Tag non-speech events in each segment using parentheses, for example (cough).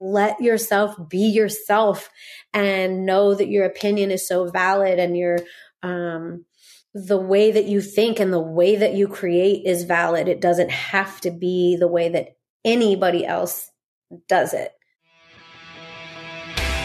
let yourself be yourself and know that your opinion is so valid and your um the way that you think and the way that you create is valid. It doesn't have to be the way that anybody else does it.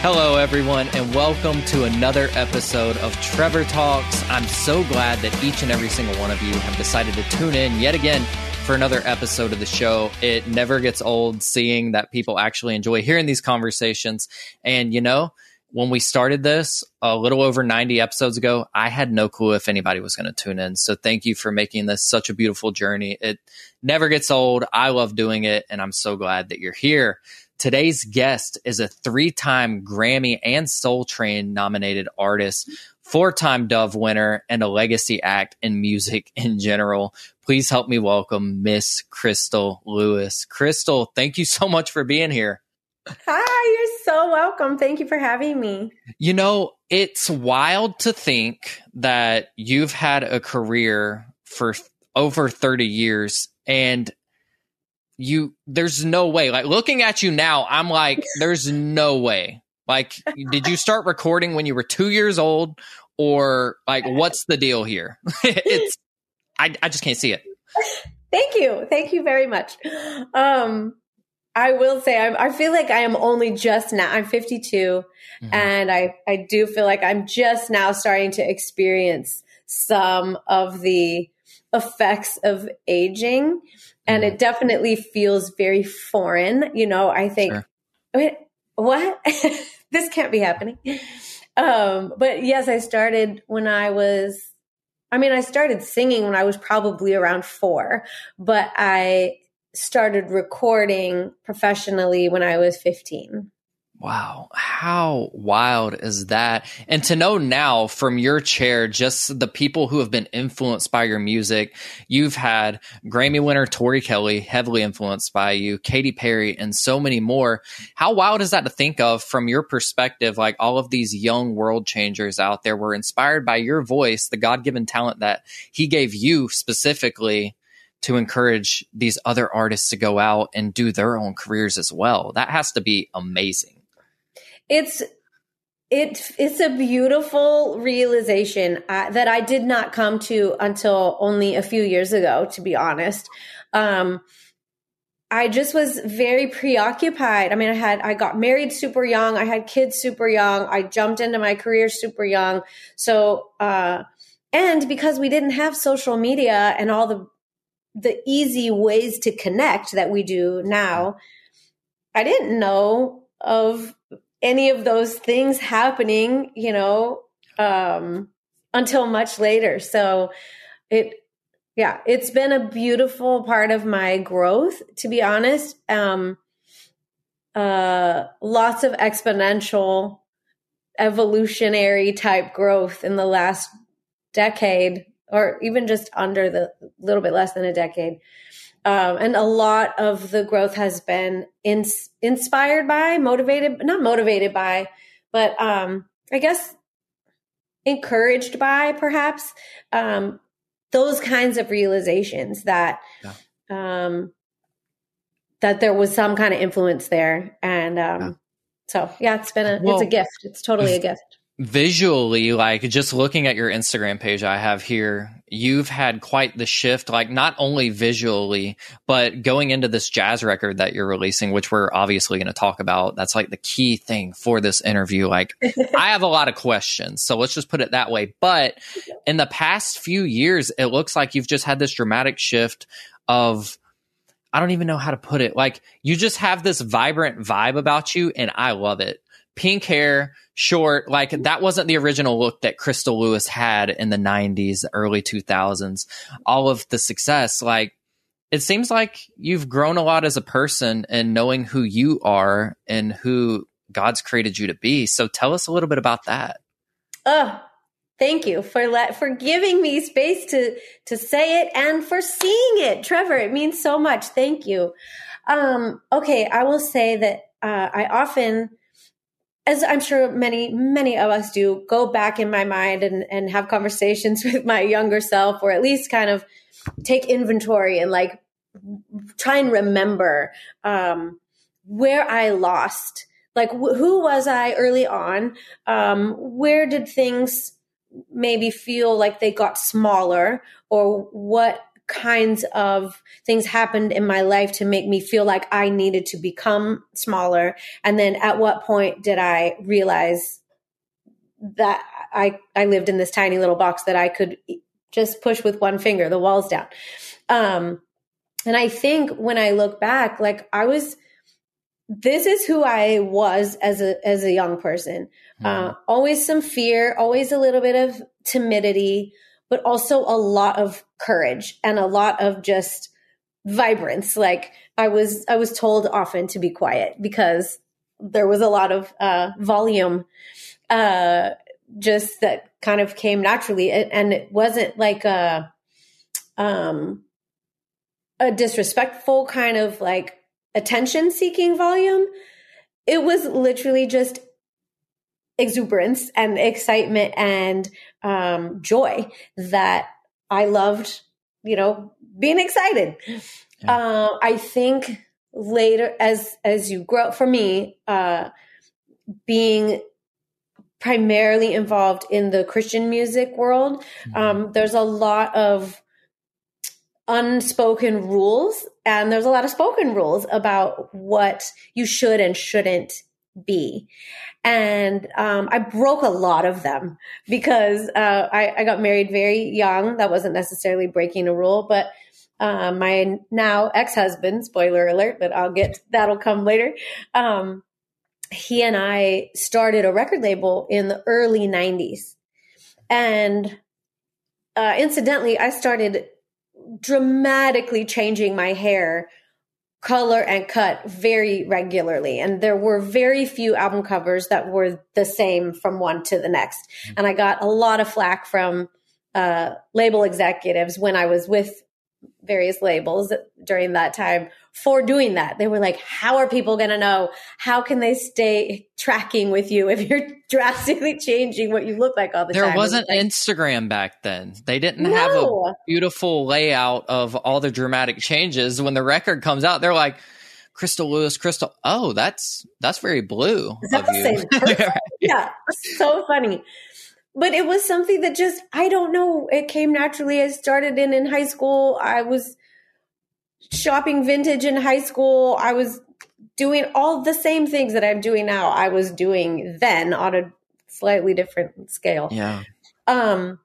Hello, everyone, and welcome to another episode of Trevor Talks. I'm so glad that each and every single one of you have decided to tune in yet again for another episode of the show. It never gets old seeing that people actually enjoy hearing these conversations. And, you know, when we started this a little over 90 episodes ago, I had no clue if anybody was going to tune in. So thank you for making this such a beautiful journey. It never gets old. I love doing it, and I'm so glad that you're here. Today's guest is a three time Grammy and Soul Train nominated artist, four time Dove winner, and a legacy act in music in general. Please help me welcome Miss Crystal Lewis. Crystal, thank you so much for being here. Hi, you're so welcome. Thank you for having me. You know, it's wild to think that you've had a career for over 30 years and you there's no way. Like looking at you now, I'm like (laughs) there's no way. Like did you start recording when you were 2 years old or like what's the deal here? (laughs) it's I, I just can't see it. (laughs) Thank you. Thank you very much. Um, I will say I'm, I feel like I am only just now. I'm 52 mm-hmm. and I, I do feel like I'm just now starting to experience some of the effects of aging. And mm-hmm. it definitely feels very foreign. You know, I think, sure. wait, what? (laughs) this can't be happening. Um, but yes, I started when I was I mean, I started singing when I was probably around four, but I started recording professionally when I was 15. Wow. How wild is that? And to know now from your chair, just the people who have been influenced by your music, you've had Grammy winner Tori Kelly, heavily influenced by you, Katy Perry, and so many more. How wild is that to think of from your perspective? Like all of these young world changers out there were inspired by your voice, the God given talent that He gave you specifically to encourage these other artists to go out and do their own careers as well. That has to be amazing. It's it it's a beautiful realization uh, that I did not come to until only a few years ago, to be honest. Um, I just was very preoccupied. I mean, I had I got married super young. I had kids super young. I jumped into my career super young. So, uh, and because we didn't have social media and all the the easy ways to connect that we do now, I didn't know of any of those things happening, you know, um, until much later. So it, yeah, it's been a beautiful part of my growth, to be honest. Um, uh, lots of exponential evolutionary type growth in the last decade or even just under the little bit less than a decade um, and a lot of the growth has been in, inspired by, motivated, not motivated by, but um, I guess encouraged by perhaps um, those kinds of realizations that yeah. um, that there was some kind of influence there, and um, yeah. so yeah, it's been a well, it's a gift. It's totally a gift visually like just looking at your instagram page i have here you've had quite the shift like not only visually but going into this jazz record that you're releasing which we're obviously going to talk about. That's like the key thing for this interview. Like (laughs) i have a lot of questions so let's just put it that way. But in the past few years it looks like you've just had this dramatic shift of I don't even know how to put it. Like you just have this vibrant vibe about you and I love it pink hair, short. Like that wasn't the original look that Crystal Lewis had in the 90s, early 2000s. All of the success, like it seems like you've grown a lot as a person and knowing who you are and who God's created you to be. So tell us a little bit about that. Oh, thank you for let for giving me space to to say it and for seeing it, Trevor. It means so much. Thank you. Um, okay, I will say that uh, I often as I'm sure many, many of us do, go back in my mind and, and have conversations (laughs) with my younger self, or at least kind of take inventory and like try and remember um, where I lost. Like, wh- who was I early on? Um, where did things maybe feel like they got smaller, or what kinds of things happened in my life to make me feel like I needed to become smaller? And then at what point did I realize that I, I lived in this tiny little box that I could just push with one finger the walls down? Um, and I think when I look back, like I was, this is who I was as a as a young person. Mm-hmm. Uh, always some fear, always a little bit of timidity, but also a lot of courage and a lot of just vibrance. Like I was, I was told often to be quiet because there was a lot of uh, volume, uh, just that kind of came naturally, and it wasn't like a, um, a disrespectful kind of like attention seeking volume. It was literally just exuberance and excitement and um, joy that I loved, you know, being excited. Yeah. Uh, I think later as as you grow for me uh, being primarily involved in the christian music world mm-hmm. um, there's a lot of unspoken rules and there's a lot of spoken rules about what you should and shouldn't be and um, I broke a lot of them because uh, I, I, got married very young. That wasn't necessarily breaking a rule, but uh, my now ex-husband, spoiler alert, but I'll get that'll come later. Um, he and I started a record label in the early '90s, and uh, incidentally, I started dramatically changing my hair color and cut very regularly. And there were very few album covers that were the same from one to the next. Mm-hmm. And I got a lot of flack from uh, label executives when I was with various labels during that time for doing that. They were like, how are people going to know? How can they stay tracking with you if you're (laughs) drastically changing what you look like all the there time? There wasn't like, Instagram back then. They didn't no. have a beautiful layout of all the dramatic changes. When the record comes out, they're like, Crystal Lewis, Crystal. Oh, that's that's very blue. Is that the you. same (laughs) person? yeah, so funny. But it was something that just I don't know. It came naturally. I started in in high school. I was shopping vintage in high school. I was doing all the same things that I'm doing now. I was doing then on a slightly different scale. Yeah. Um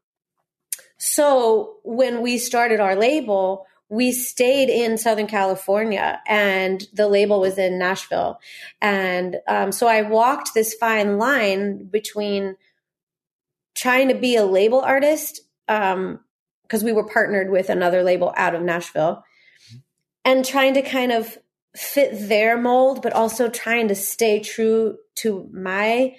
so when we started our label, we stayed in Southern California and the label was in Nashville. And um, so I walked this fine line between trying to be a label artist um because um, we were partnered with another label out of Nashville and trying to kind of fit their mold, but also trying to stay true to my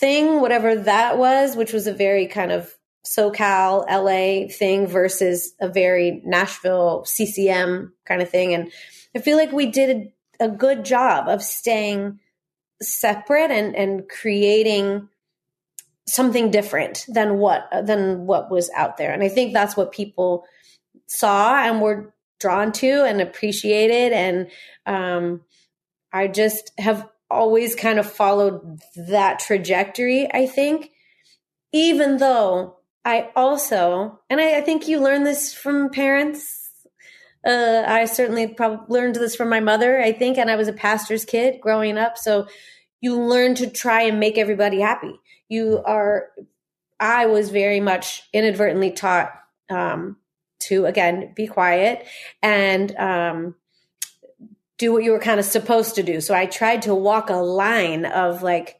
thing, whatever that was, which was a very kind of SoCal, LA thing versus a very Nashville CCM kind of thing. And I feel like we did a, good job of staying separate and, and creating something different than what than what was out there. And I think that's what people saw and were drawn to and appreciated. And um, I just have always kind of followed that trajectory, I think, even though I also, and I, I think you learn this from parents. Uh, I certainly probably learned this from my mother, I think, and I was a pastor's kid growing up. So you learn to try and make everybody happy. You are, I was very much inadvertently taught um, to again be quiet and um, do what you were kind of supposed to do. So I tried to walk a line of like,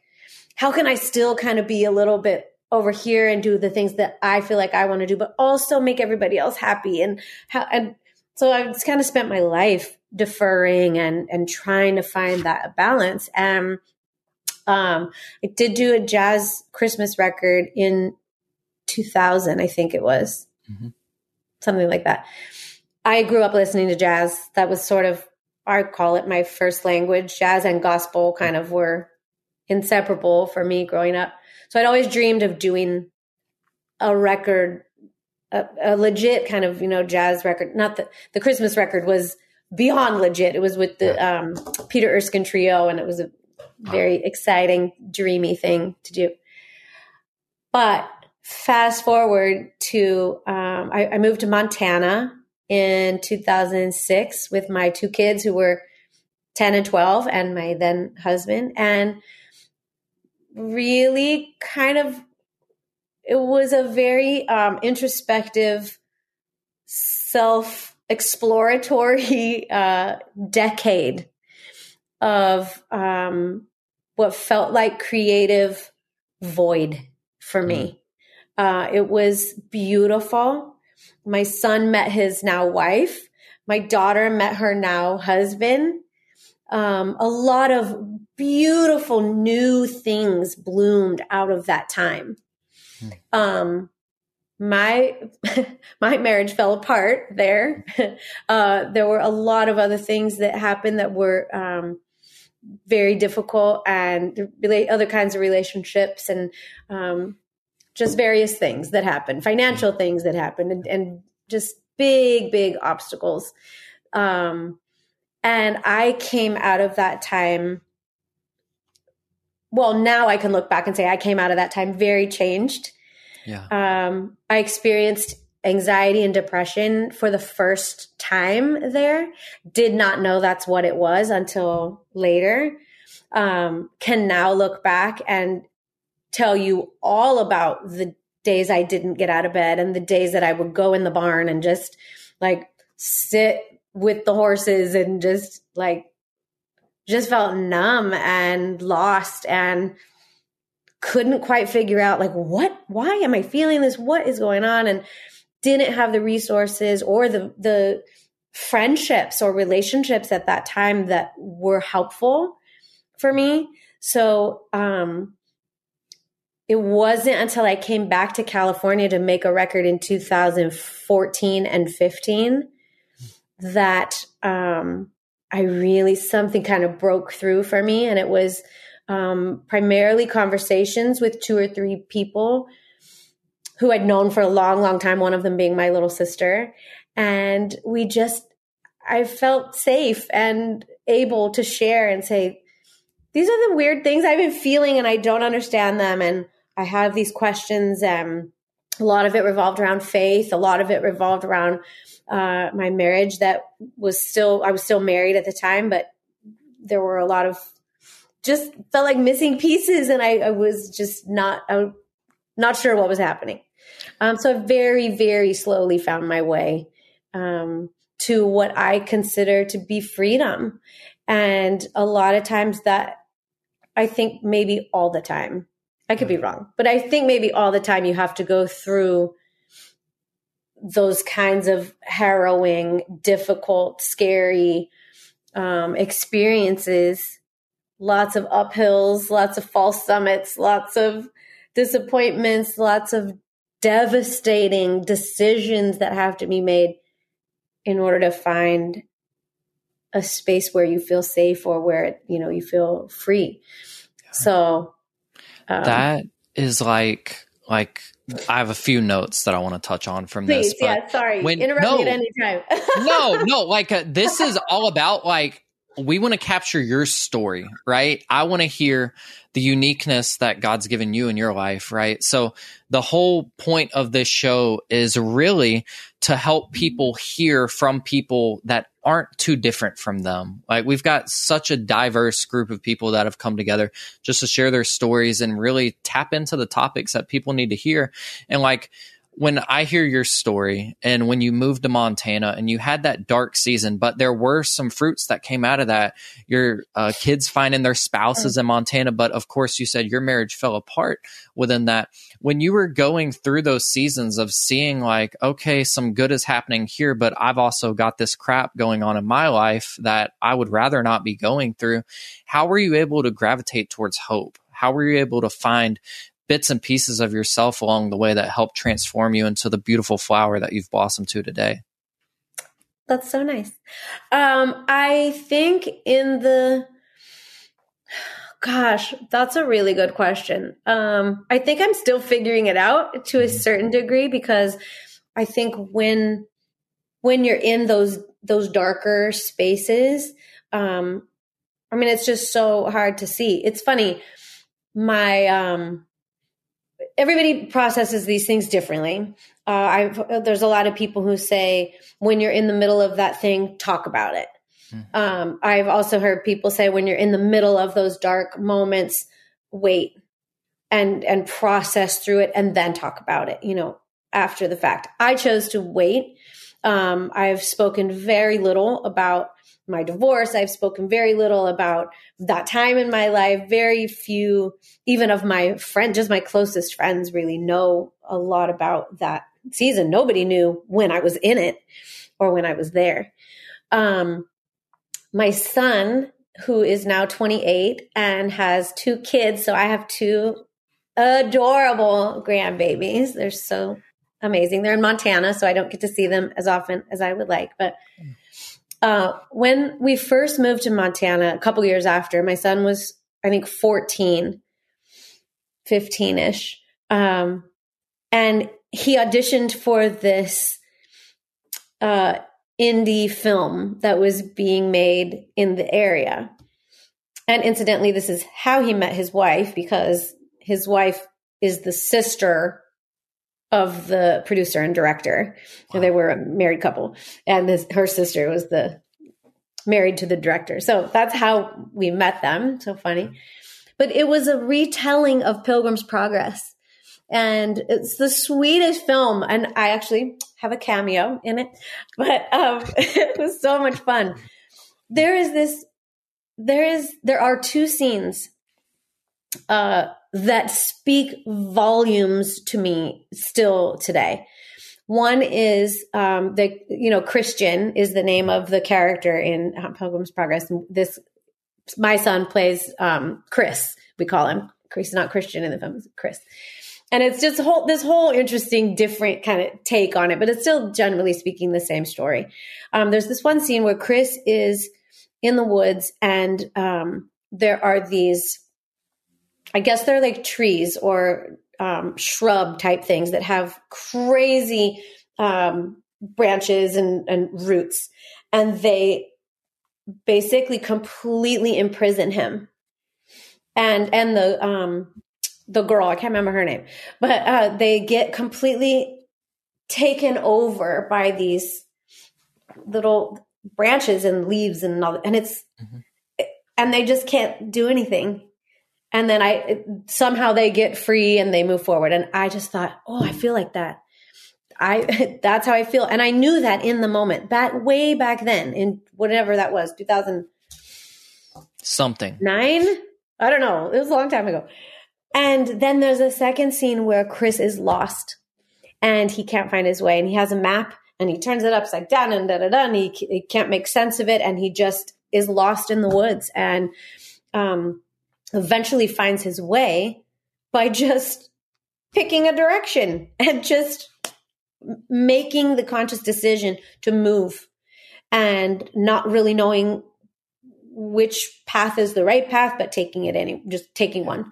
how can I still kind of be a little bit over here and do the things that I feel like I want to do, but also make everybody else happy. And how, and so I just kind of spent my life deferring and, and trying to find that balance. And, um, I did do a jazz Christmas record in 2000, I think it was. Mm-hmm something like that. I grew up listening to jazz. That was sort of, I call it my first language. Jazz and gospel kind of were inseparable for me growing up. So I'd always dreamed of doing a record, a, a legit kind of, you know, jazz record. Not that the Christmas record was beyond legit. It was with the um, Peter Erskine Trio, and it was a very exciting, dreamy thing to do. But fast forward to um, I, I moved to Montana in 2006 with my two kids who were 10 and 12 and my then husband and really kind of it was a very um, introspective self exploratory (laughs) uh, decade of um, what felt like creative void for me. Uh, it was beautiful. My son met his now wife. My daughter met her now husband. Um, a lot of beautiful new things bloomed out of that time. Mm. Um, my (laughs) my marriage fell apart there. (laughs) Uh, there were a lot of other things that happened that were um, very difficult, and other kinds of relationships, and um, just various things that happened, financial things that happened, and, and just big, big obstacles. Um, and I came out of that time. Well, now I can look back and say I came out of that time very changed yeah. Um, I experienced anxiety and depression for the first time there. Did not know that's what it was until later. Um, can now look back and tell you all about the days I didn't get out of bed and the days that I would go in the barn and just like sit with the horses and just like just felt numb and lost and couldn't quite figure out like what why am i feeling this? What is going on? And didn't have the resources or the the friendships or relationships at that time that were helpful for me. So um it wasn't until i came back to california to make a record in 2014 and 15 that um i really something kind of broke through for me and it was um, primarily conversations with two or three people who I'd known for a long, long time, one of them being my little sister. And we just, I felt safe and able to share and say, these are the weird things I've been feeling and I don't understand them. And I have these questions. And a lot of it revolved around faith. A lot of it revolved around uh, my marriage that was still, I was still married at the time, but there were a lot of just felt like missing pieces and I, I was just not I, not sure what was happening. Um, so I very, very slowly found my way um, to what I consider to be freedom. And a lot of times that I think maybe all the time, I could be wrong, but I think maybe all the time you have to go through those kinds of harrowing, difficult, scary um, experiences. Lots of uphills, lots of false summits, lots of disappointments, lots of devastating decisions that have to be made in order to find a space where you feel safe or where you know you feel free. So um, that is like like I have a few notes that I want to touch on from please, this. yeah, sorry, when, interrupt no, me at any time. (laughs) no, no, like uh, this is all about like we want to capture your story, right? I want to hear the uniqueness that God's given you in your life, right? So the whole point of this show is really to help people hear from people that aren't too different from them. Like we've got such a diverse group of people that have come together just to share their stories and really tap into the topics that people need to hear. And like, when I hear your story and when you moved to Montana and you had that dark season, but there were some fruits that came out of that. Your uh, kids finding their spouses in Montana, but of course, you said your marriage fell apart within that. When you were going through those seasons of seeing, like, okay, some good is happening here, but I've also got this crap going on in my life that I would rather not be going through, how were you able to gravitate towards hope? How were you able to find bits and pieces of yourself along the way that help transform you into the beautiful flower that you've blossomed to today? That's so nice. Um, I think in the gosh, that's a really good question. Um, I think I'm still figuring it out to a mm-hmm. certain degree because I think when when you're in those those darker spaces, um, I mean, it's just so hard to see. It's funny. My um, everybody processes these things differently. Uh, I've there's a lot of people who say when you're in the middle of that thing, talk about it. Mm. Um, I've also heard people say when you're in the middle of those dark moments, wait and and process through it and then talk about it. You know, after the fact. I chose to wait. Um, I've spoken very little about my divorce. I've spoken very little about that time in my life. Very few, even of my friends, just my closest friends, really know a lot about that season. Nobody knew when I was in it or when I was there. Um, my son, who is now 28 and has two kids, so I have two adorable grandbabies. They're so amazing. They're in Montana, so I don't get to see them as often as I would like. But uh, when we first moved to Montana, a couple years after, my son was, I think, 14, 15 ish. Um, and he auditioned for this uh, indie film that was being made in the area. And incidentally, this is how he met his wife because his wife is the sister of the producer and director. Wow. they were a married couple, and this, her sister was the married to the director. So that's how we met them. So funny. But it was a retelling of Pilgrim's Progress. And it's the sweetest film. And I actually have a cameo in it, (laughs) but um, (laughs) it was so much fun. There is this, there is, there are two scenes uh, that speak volumes to me still today. One is um, the you know Christian is the name of the character in Pilgrim's Progress. This my son plays um, Chris. We call him. Chris is not Christian in the film. Chris, and it's just whole this whole interesting, different kind of take on it. But it's still generally speaking the same story. Um, there's this one scene where Chris is in the woods, and um, there are these I guess they're like trees or um, shrub type things that have crazy um, branches and, and roots. And they basically completely imprison him. And and the um the girl, I can't remember her name, but uh, they get completely taken over by these little branches and leaves and all, and it's mm-hmm. and they just can't do anything and then I somehow they get free and they move forward. And I just thought, oh, I feel like that. I (laughs) that's how I feel, and I knew that in the moment, back way back then, in whatever that was, two thousand something nine. I don't know. It was a long time ago. And then there's a second scene where Chris is lost, and he can't find his way, and he has a map, and he turns it upside down, and da da da, and he, he can't make sense of it, and he just is lost in the woods, and um eventually finds his way by just picking a direction and just making the conscious decision to move and not really knowing which path is the right path but taking it any just taking one.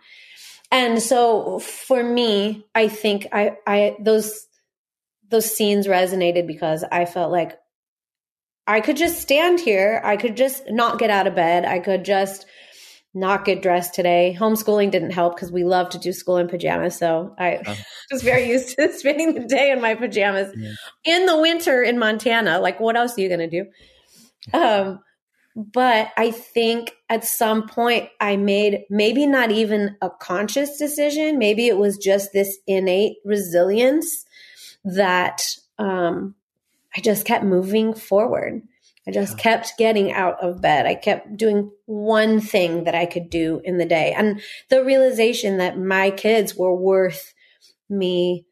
And so for me i think i i those those scenes resonated because i felt like i could just stand here. I could just not get out of bed. I could just not get dressed today. Homeschooling didn't help because we love to do school in pajamas. So I oh. (laughs) was very used to (laughs) spending the day in my pajamas yeah. in the winter in Montana. Like, what else are you going to do? Um, but I think at some point I made maybe not even a conscious decision. Maybe it was just this innate resilience that um, I just kept moving forward. I just kept getting out of bed. I kept doing one thing that I could do in the day. And the realization that my kids were worth me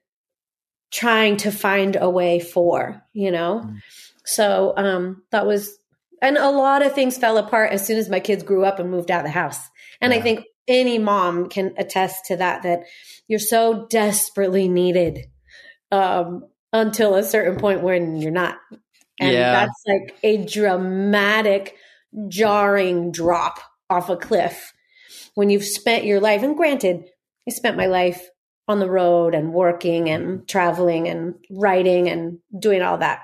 trying to find a way for, you know? Mm. So um, that was, and a lot of things fell apart as soon as my kids grew up and moved out of the house. And yeah. I think any mom can attest to that, that you're so desperately needed um, until a certain point when you're not. And yeah. that's like a dramatic, jarring drop off a cliff when you've spent your life. And granted, I spent my life on the road and working and traveling and writing and doing all that.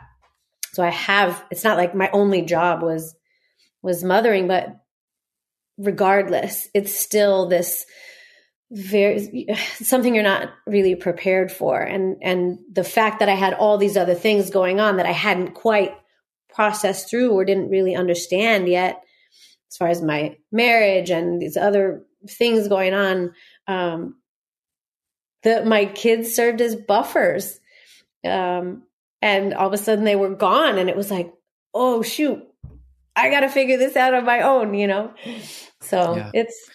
So I have, it's not like my only job was, was mothering, but regardless, it's still this very (sighs) something you're not really prepared for. And and the fact that i had all these other things going on that i hadn't quite processed through or didn't really understand yet as far as my marriage and these other things going on um that my kids served as buffers. Um and all of a sudden they were gone and it was like oh shoot i got to figure this out on my own you know? So yeah. it's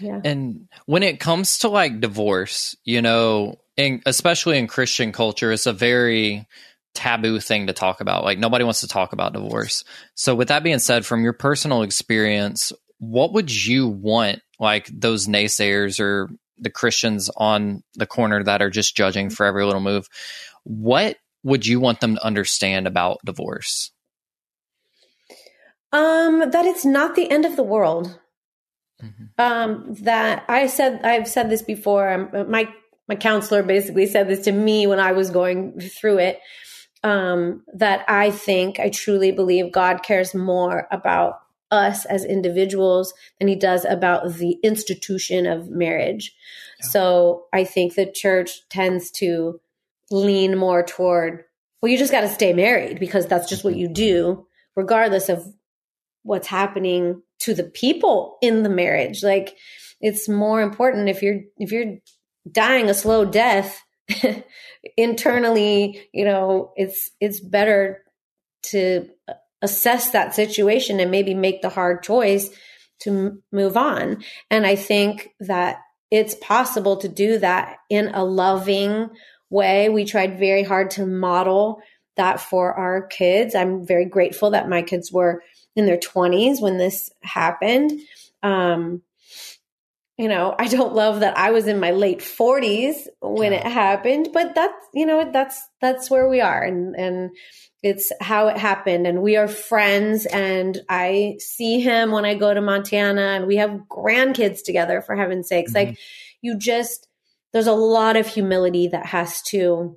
yeah. And when it comes to like divorce, you know, in, especially in Christian culture, it's a very taboo thing to talk about. Like nobody wants to talk about divorce. So with that being said, from your personal experience, what would you want like those naysayers or the Christians on the corner that are just judging for every little move? What would you want them to understand about divorce? Um, that it's not the end of the world. Mm-hmm. Um, that I said, I've said this before. Um, my my counselor basically said this to me when I was going through it. Um, that I think, I truly believe God cares more about us as individuals than he does about the institution of marriage. Yeah. So I think the church tends to lean more toward, well, you just got to stay married because that's just what mm-hmm. you do, regardless of what's happening to the people in the marriage. Like it's more important if you're if you're dying a slow death (laughs) internally you know it's it's better to assess that situation and maybe make the hard choice to m- move on. And i think that it's possible to do that in a loving way. We tried very hard to model that for our kids. I'm very grateful that my kids were in their 20s when this happened. Um, you know, I don't love that I was in my late 40s when yeah. it happened, but that's, you know, that's that's where we are and and it's how it happened and we are friends and I see him when I go to Montana and we have grandkids together for heaven's sakes. Mm-hmm. Like you just there's a lot of humility that has to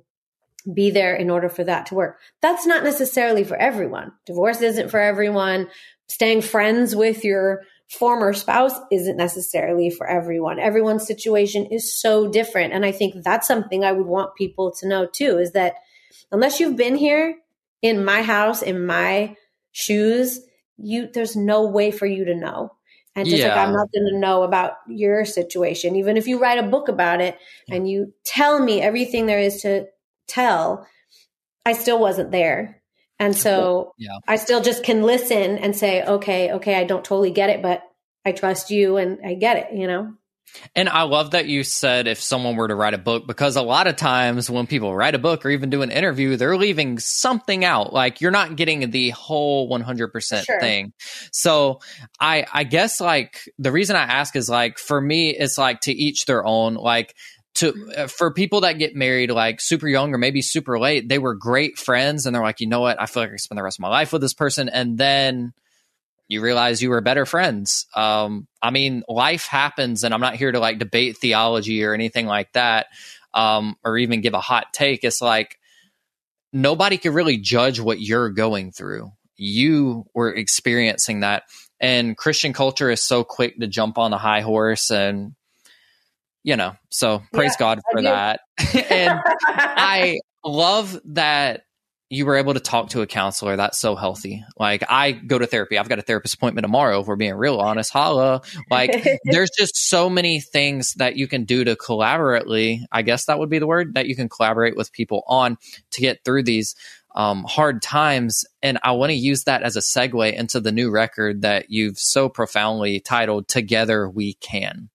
be there in order for that to work. That's not necessarily for everyone. Divorce isn't for everyone. Staying friends with your former spouse isn't necessarily for everyone. Everyone's situation is so different. And I think that's something I would want people to know too is that unless you've been here in my house, in my shoes, you there's no way for you to know. And just yeah. like I'm not going to know about your situation, even if you write a book about it and you tell me everything there is to tell, I still wasn't there. And so yeah. I still just can listen and say, okay, okay, I don't totally get it, but I trust you and I get it, you know? And I love that you said if someone were to write a book, because a lot of times when people write a book or even do an interview, they're leaving something out. Like you're not getting the whole 100% sure. thing. So I, I guess like the reason I ask is like, for me, it's like to each their own. Like to uh, for people that get married like super young or maybe super late they were great friends and they're like you know what? I feel like i spend the rest of my life with this person. And then you realize you were better friends. Um, i mean life happens and i'm not here to like debate theology or anything like that um, or even give a hot take. It's like nobody can really judge what you're going through. You were experiencing that. And christian culture is so quick to jump on the high horse and you know, so praise yeah, God for that. (laughs) and I love that you were able to talk to a counselor. That's so healthy. Like I go to therapy. I've got a therapist appointment tomorrow. If we're being real honest, holla. Like (laughs) there's just so many things that you can do to collaboratively. I guess that would be the word that you can collaborate with people on to get through these um, hard times. And I want to use that as a segue into the new record that you've so profoundly titled "Together We Can."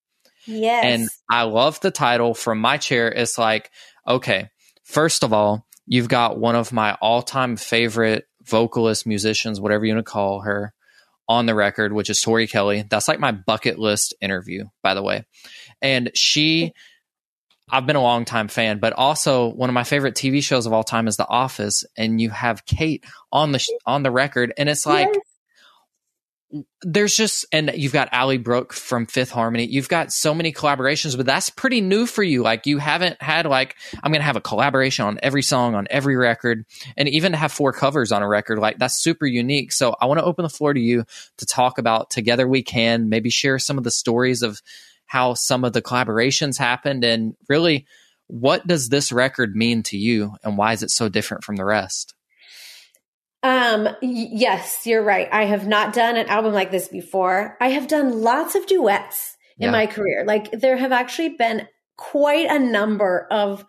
Yes. And I love the title from my chair. It's like, okay, first of all, you've got one of my all time favorite vocalist, musicians, whatever you want to call her, on the record, which is Tori Kelly. That's like my bucket list interview, by the way. And she, I've been a long time fan, but also one of my favorite TV shows of all time is The Office, and you have Kate on the on the record, and it's like, yes. There's just and you've got Ally Brooke from Fifth Harmony. You've got so many collaborations, but that's pretty new for you. Like you haven't had like I'm gonna have a collaboration on every song on every record, and even to have four covers on a record, like that's super unique. So I want to open the floor to you to talk about Together We Can, maybe share some of the stories of how some of the collaborations happened, and really what does this record mean to you, and why is it so different from the rest? Um, yes, you're right. I have not done an album like this before. I have done lots of duets in yeah. my career. Like there have actually been quite a number of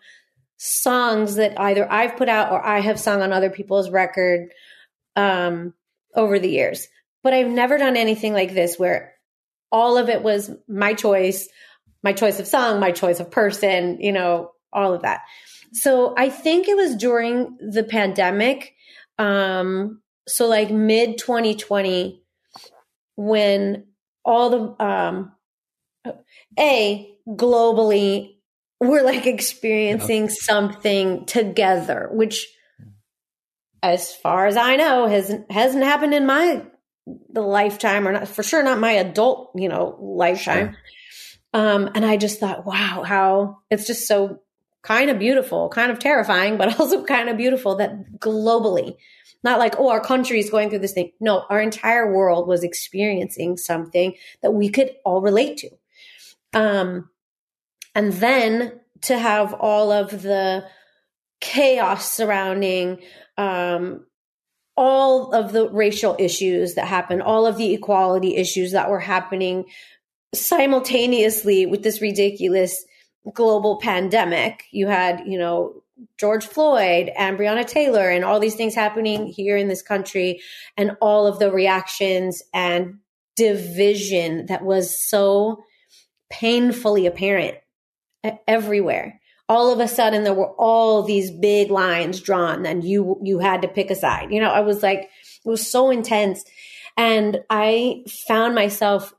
songs that either I've put out or I have sung on other people's record um over the years. But I've never done anything like this where all of it was my choice, my choice of song, my choice of person, you know, all of that. So I think it was during the pandemic um, so like mid 2020, when all the um, a globally we're like experiencing something together, which, as far as I know, hasn't hasn't happened in my the lifetime, or not for sure not my adult, you know, lifetime. Sure. Um, and I just thought, wow, how it's just so kind of beautiful, kind of terrifying, but (laughs) also kind of beautiful that globally, not like, oh, our country is going through this thing. No, our entire world was experiencing something that we could all relate to. Um, and then to have all of the chaos surrounding um, all of the racial issues that happened, all of the equality issues that were happening simultaneously with this ridiculous global pandemic. You had, you know, George Floyd and Breonna Taylor and all these things happening here in this country and all of the reactions and division that was so painfully apparent everywhere. All of a sudden there were all these big lines drawn and you you had to pick a side. You know, I was like it was so intense and I found myself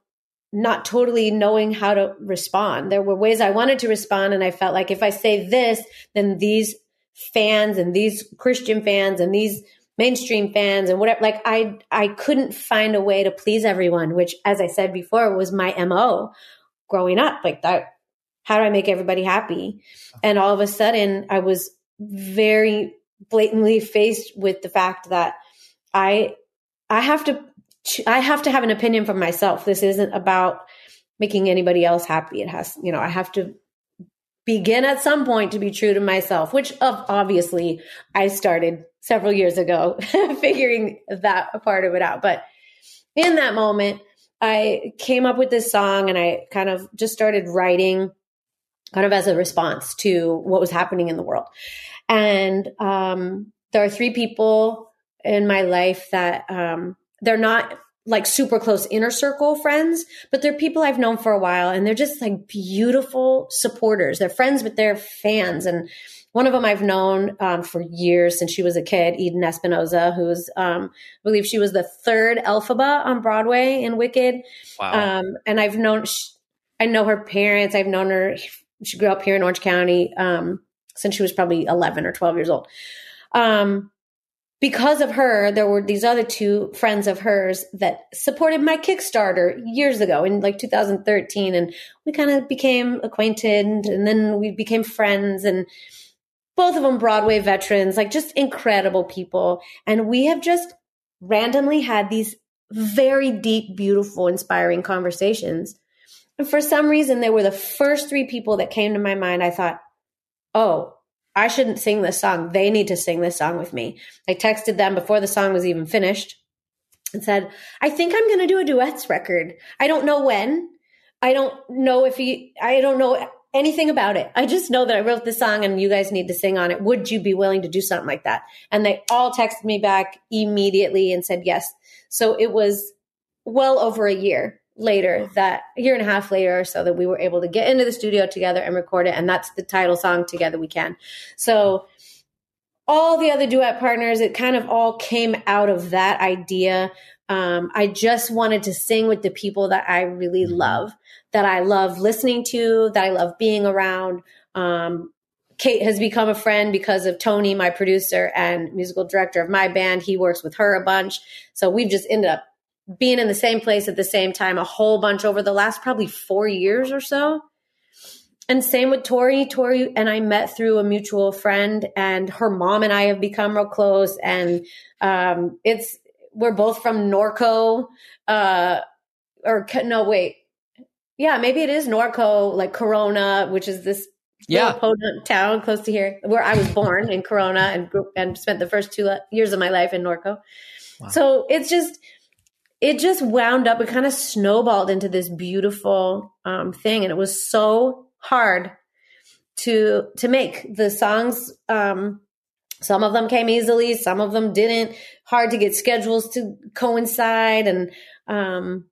not totally knowing how to respond. There were ways I wanted to respond, and I felt like if I say this, then these fans and these Christian fans and these mainstream fans and whatever, like I I couldn't find a way to please everyone, which, as I said before, was my mo growing up. Like that, how do I make everybody happy? And all of a sudden, I was very blatantly faced with the fact that I I have to I have to have an opinion for myself. This isn't about making anybody else happy. It has, you know, I have to begin at some point to be true to myself, which obviously I started several years ago, (laughs) figuring that part of it out. But in that moment, I came up with this song and I kind of just started writing kind of as a response to what was happening in the world. And um, there are three people in my life that um, they're not like super close inner circle friends, but they're people I've known for a while and they're just like beautiful supporters. They're friends, but they're fans. And one of them I've known um, for years since she was a kid, Eden Espinosa, who's, um, I believe she was the third Elphaba on Broadway in Wicked. Wow. Um, and I've known, I know her parents. I've known her. She grew up here in Orange County um, since she was probably 11 or 12 years old. Um, because of her, there were these other two friends of hers that supported my Kickstarter years ago in like 2013. And we kind of became acquainted and then we became friends and both of them Broadway veterans, like just incredible people. And we have just randomly had these very deep, beautiful, inspiring conversations. And for some reason, they were the first three people that came to my mind. I thought, oh, I shouldn't sing this song. They need to sing this song with me. I texted them before the song was even finished and said, I think I'm going to do a duets record. I don't know when. I don't know if you, I don't know anything about it. I just know that I wrote the song and you guys need to sing on it. Would you be willing to do something like that? And they all texted me back immediately and said yes. So it was well over a year later that a year and a half later or so that we were able to get into the studio together and record it and that's the title song together we can so all the other duet partners it kind of all came out of that idea um, i just wanted to sing with the people that i really mm-hmm. love that i love listening to that i love being around um, Kate has become a friend because of Tony, my producer and musical director of my band. He works with her a bunch. So we've just ended up being in the same place at the same time a whole bunch over the last probably four years or so. And same with Tori. Tori and I met through a mutual friend, and her mom and I have become real close. And um, it's we're both from Norco, uh, or no, wait, yeah, maybe it is Norco, like Corona, which is this yeah town close to here where I was born in Corona and and spent the first two years of my life in Norco. Wow. So it's just it just wound up. It kind of snowballed into this beautiful um, thing, and it was so hard to to make the songs. Um, some of them came easily, some of them didn't. Hard to get schedules to coincide, and um,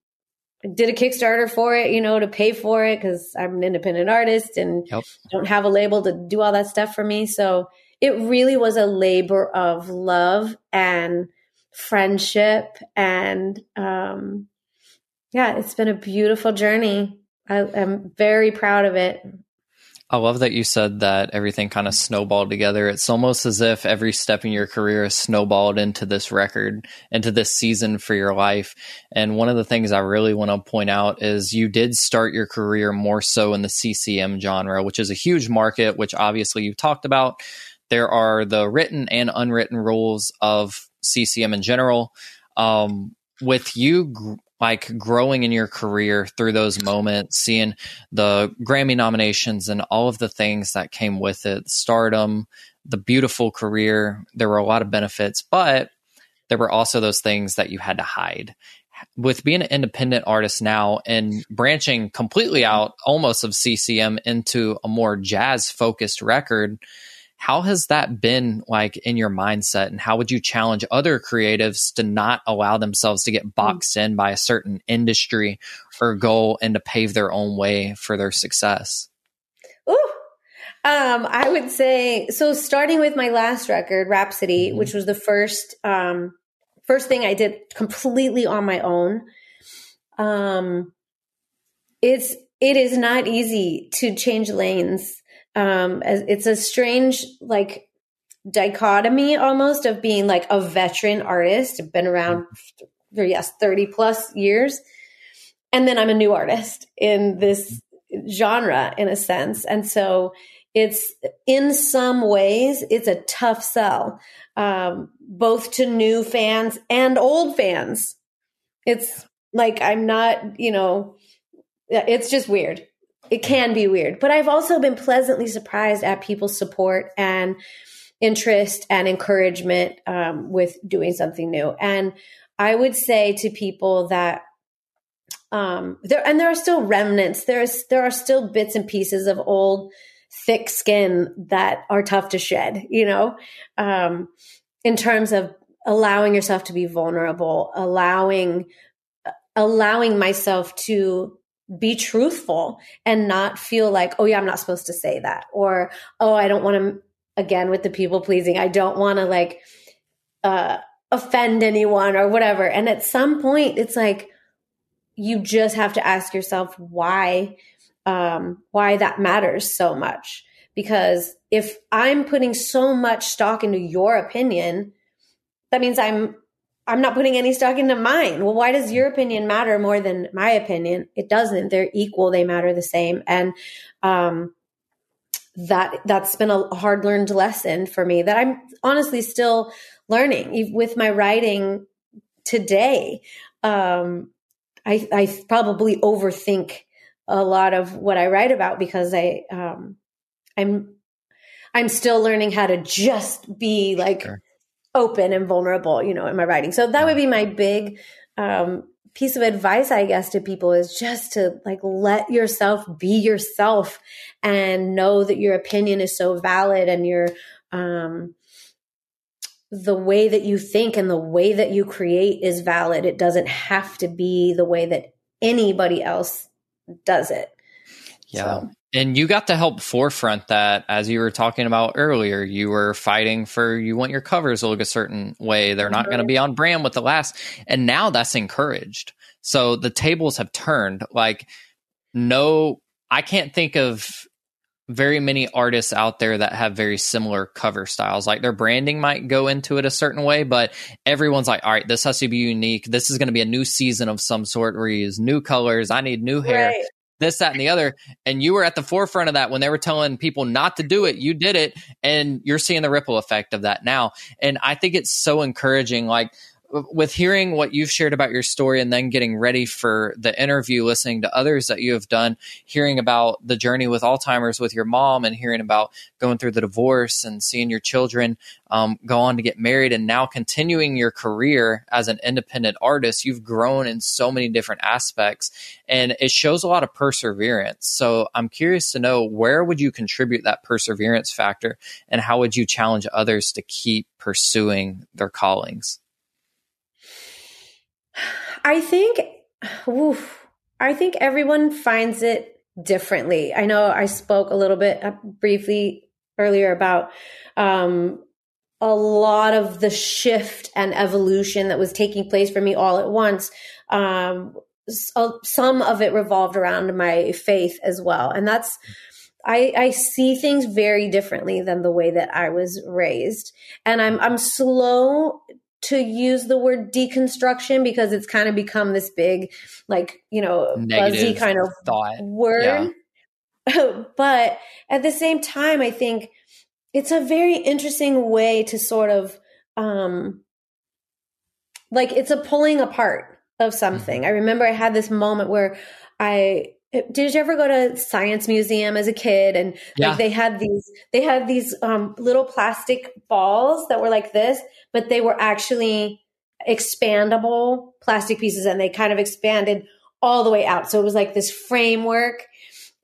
did a Kickstarter for it, you know, to pay for it because I'm an independent artist and yep. don't have a label to do all that stuff for me. So it really was a labor of love and friendship and um, yeah, it's been a beautiful journey. I, am very proud of it. I love that you said that everything kind of snowballed together. It's almost as if every step in your career is snowballed into this record, into this season for your life. And one of the things I really want to point out is you did start your career more so in the CCM genre, which is a huge market, which obviously you've talked about. There are the written and unwritten rules of CCM in general. Um, with you gr- like growing in your career through those moments, seeing the Grammy nominations and all of the things that came with it, stardom, the beautiful career, there were a lot of benefits, but there were also those things that you had to hide. With being an independent artist now and branching completely out almost of CCM into a more jazz focused record, how has that been like in your mindset? And how would you challenge other creatives to not allow themselves to get hmm. boxed in by a certain industry or goal and to pave their own way for their success? Ooh. Um, I would say so. Starting with my last record, Rhapsody, mm-hmm. which was the first um, first thing I did completely on my own. Um, it's it is not easy to change lanes um, it's a strange like dichotomy almost of being like a veteran artist, been around for yes, 30 plus years. And then I'm a new artist in this genre in a sense. And so it's in some ways, it's a tough sell, um, both to new fans and old fans. It's like I'm not, you know, it's just weird it can be weird. But I've also been pleasantly surprised at people's support and interest and encouragement um, with doing something new. And I would say to people that um, there and there are still remnants. There's there are still bits and pieces of old thick skin that are tough to shed. You know, um, in terms of allowing yourself to be vulnerable, allowing allowing myself to be truthful and not feel like, oh, yeah, I'm not supposed to say that. Or, oh, I don't want to, again, with the people pleasing, I don't want to like uh, offend anyone or whatever. And at some point, it's like, you just have to ask yourself why um, why that matters so much because if i'm putting so much stock into your opinion that means i'm I'm not putting any stock into mine. Well, why does your opinion matter more than my opinion? It doesn't. They're equal. They matter the same. And um, that that's been a hard learned lesson for me that I'm honestly still learning with my writing today. Um, I, I probably overthink a lot of what I write about because I um, I'm I'm still learning how to just be like. Sure open and vulnerable, you know, in my writing. So that would be my big um, piece of advice, I guess, to people is just to like let yourself be yourself and know that your opinion is so valid and your um, the way that you think and the way that you create is valid. It doesn't have to be the way that anybody else does it. Yeah. So. And you got to help forefront that as you were talking about earlier. You were fighting for you want your covers to look a certain way. They're not going to be on brand with the last. And now that's encouraged. So the tables have turned. Like, no, I can't think of very many artists out there that have very similar cover styles. Like their branding might go into it a certain way, but everyone's like, all right, this has to be unique. This is going to be a new season of some sort where you use new colors. I need new hair. Right. This, that, and the other. And you were at the forefront of that when they were telling people not to do it. You did it, and you're seeing the ripple effect of that now. And I think it's so encouraging. Like, with hearing what you've shared about your story and then getting ready for the interview, listening to others that you have done, hearing about the journey with Alzheimer's with your mom, and hearing about going through the divorce and seeing your children um, go on to get married, and now continuing your career as an independent artist, you've grown in so many different aspects, and it shows a lot of perseverance. So I'm curious to know where would you contribute that perseverance factor, and how would you challenge others to keep pursuing their callings? I think, oof, I think everyone finds it differently. I know I spoke a little bit uh, briefly earlier about um, a lot of the shift and evolution that was taking place for me all at once. Um, so some of it revolved around my faith as well, and that's. I, I see things very differently than the way that I was raised, and I'm I'm slow to use the word deconstruction because it's kind of become this big, like, you know, Negative buzzy kind of thought. word. Yeah. (laughs) but at the same time, I think it's a very interesting way to sort of, um, like, it's a pulling apart of something. Mm-hmm. I remember I had this moment where I did you ever go to science museum as a kid and yeah. like they had these they had these um, little plastic balls that were like this but they were actually expandable plastic pieces and they kind of expanded all the way out so it was like this framework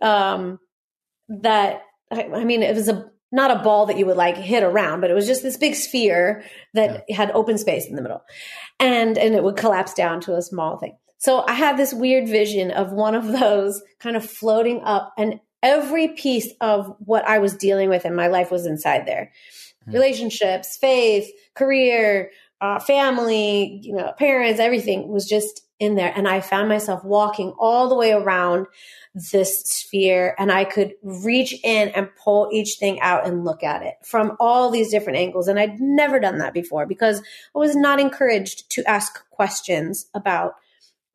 um, that I, I mean it was a not a ball that you would like hit around but it was just this big sphere that yeah. had open space in the middle and and it would collapse down to a small thing so I had this weird vision of one of those kind of floating up, and every piece of what I was dealing with in my life was inside there mm-hmm. relationships, faith, career, uh, family, you know, parents, everything was just in there. And I found myself walking all the way around this sphere and I could reach in and pull each thing out and look at it from all these different angles. And I'd never done that before because I was not encouraged to ask questions about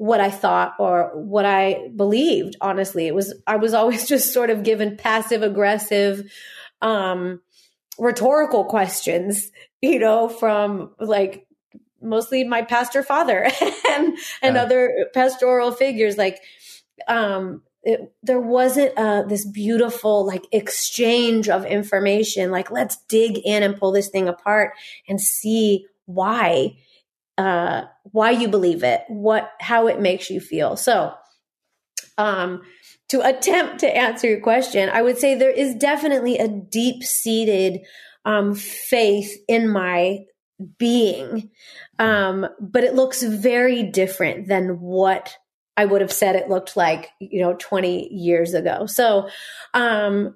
what I thought or what I believed. Honestly, it was I was always (laughs) just sort of given passive aggressive, um, rhetorical questions, you know, from like mostly my pastor father (laughs) and and yeah. other pastoral figures. Like, um, it, there wasn't uh, this beautiful like exchange of information. Like, let's dig in and pull this thing apart and see why uh, why you believe it, what how it makes you feel. So, um, to attempt to answer your question, I would say there is definitely a deep seated um, faith in my being, um, but it looks very different than what I would have said it looked like, you know, 20 years ago. So, um,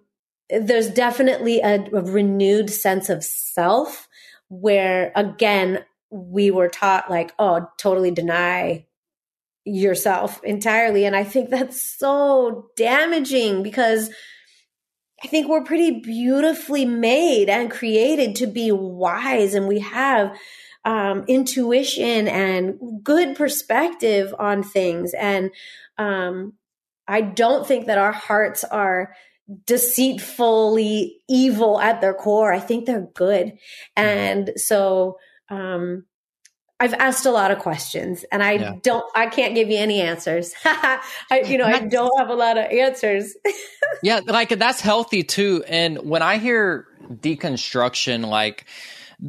there's definitely a, a renewed sense of self where, again, we were taught like, oh, totally deny yourself entirely. And I think that's so damaging because I think we're pretty beautifully made and created to be wise and we have um, intuition and good perspective on things. And um, I don't think that our hearts are deceitfully evil at their core. I think they're good. Mm-hmm. And so, um, I've asked a lot of questions and I yeah. don't, I can't give you any answers. (laughs) I, you know, I don't have a lot of answers. (laughs) yeah. Like that's healthy too. And when I hear deconstruction, like,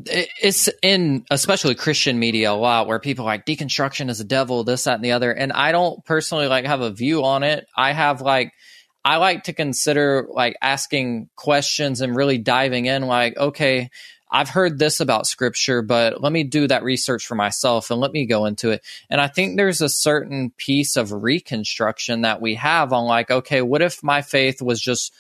it's in especially Christian media a lot where people like deconstruction is a devil, this, that, and the other. And I don't personally like have a view on it. I have like, I like to consider like asking questions and really diving in, like, okay, I've heard this about scripture, but let me do that research for myself and let me go into it. And I think there's a certain piece of reconstruction that we have on like, okay, what if my faith was just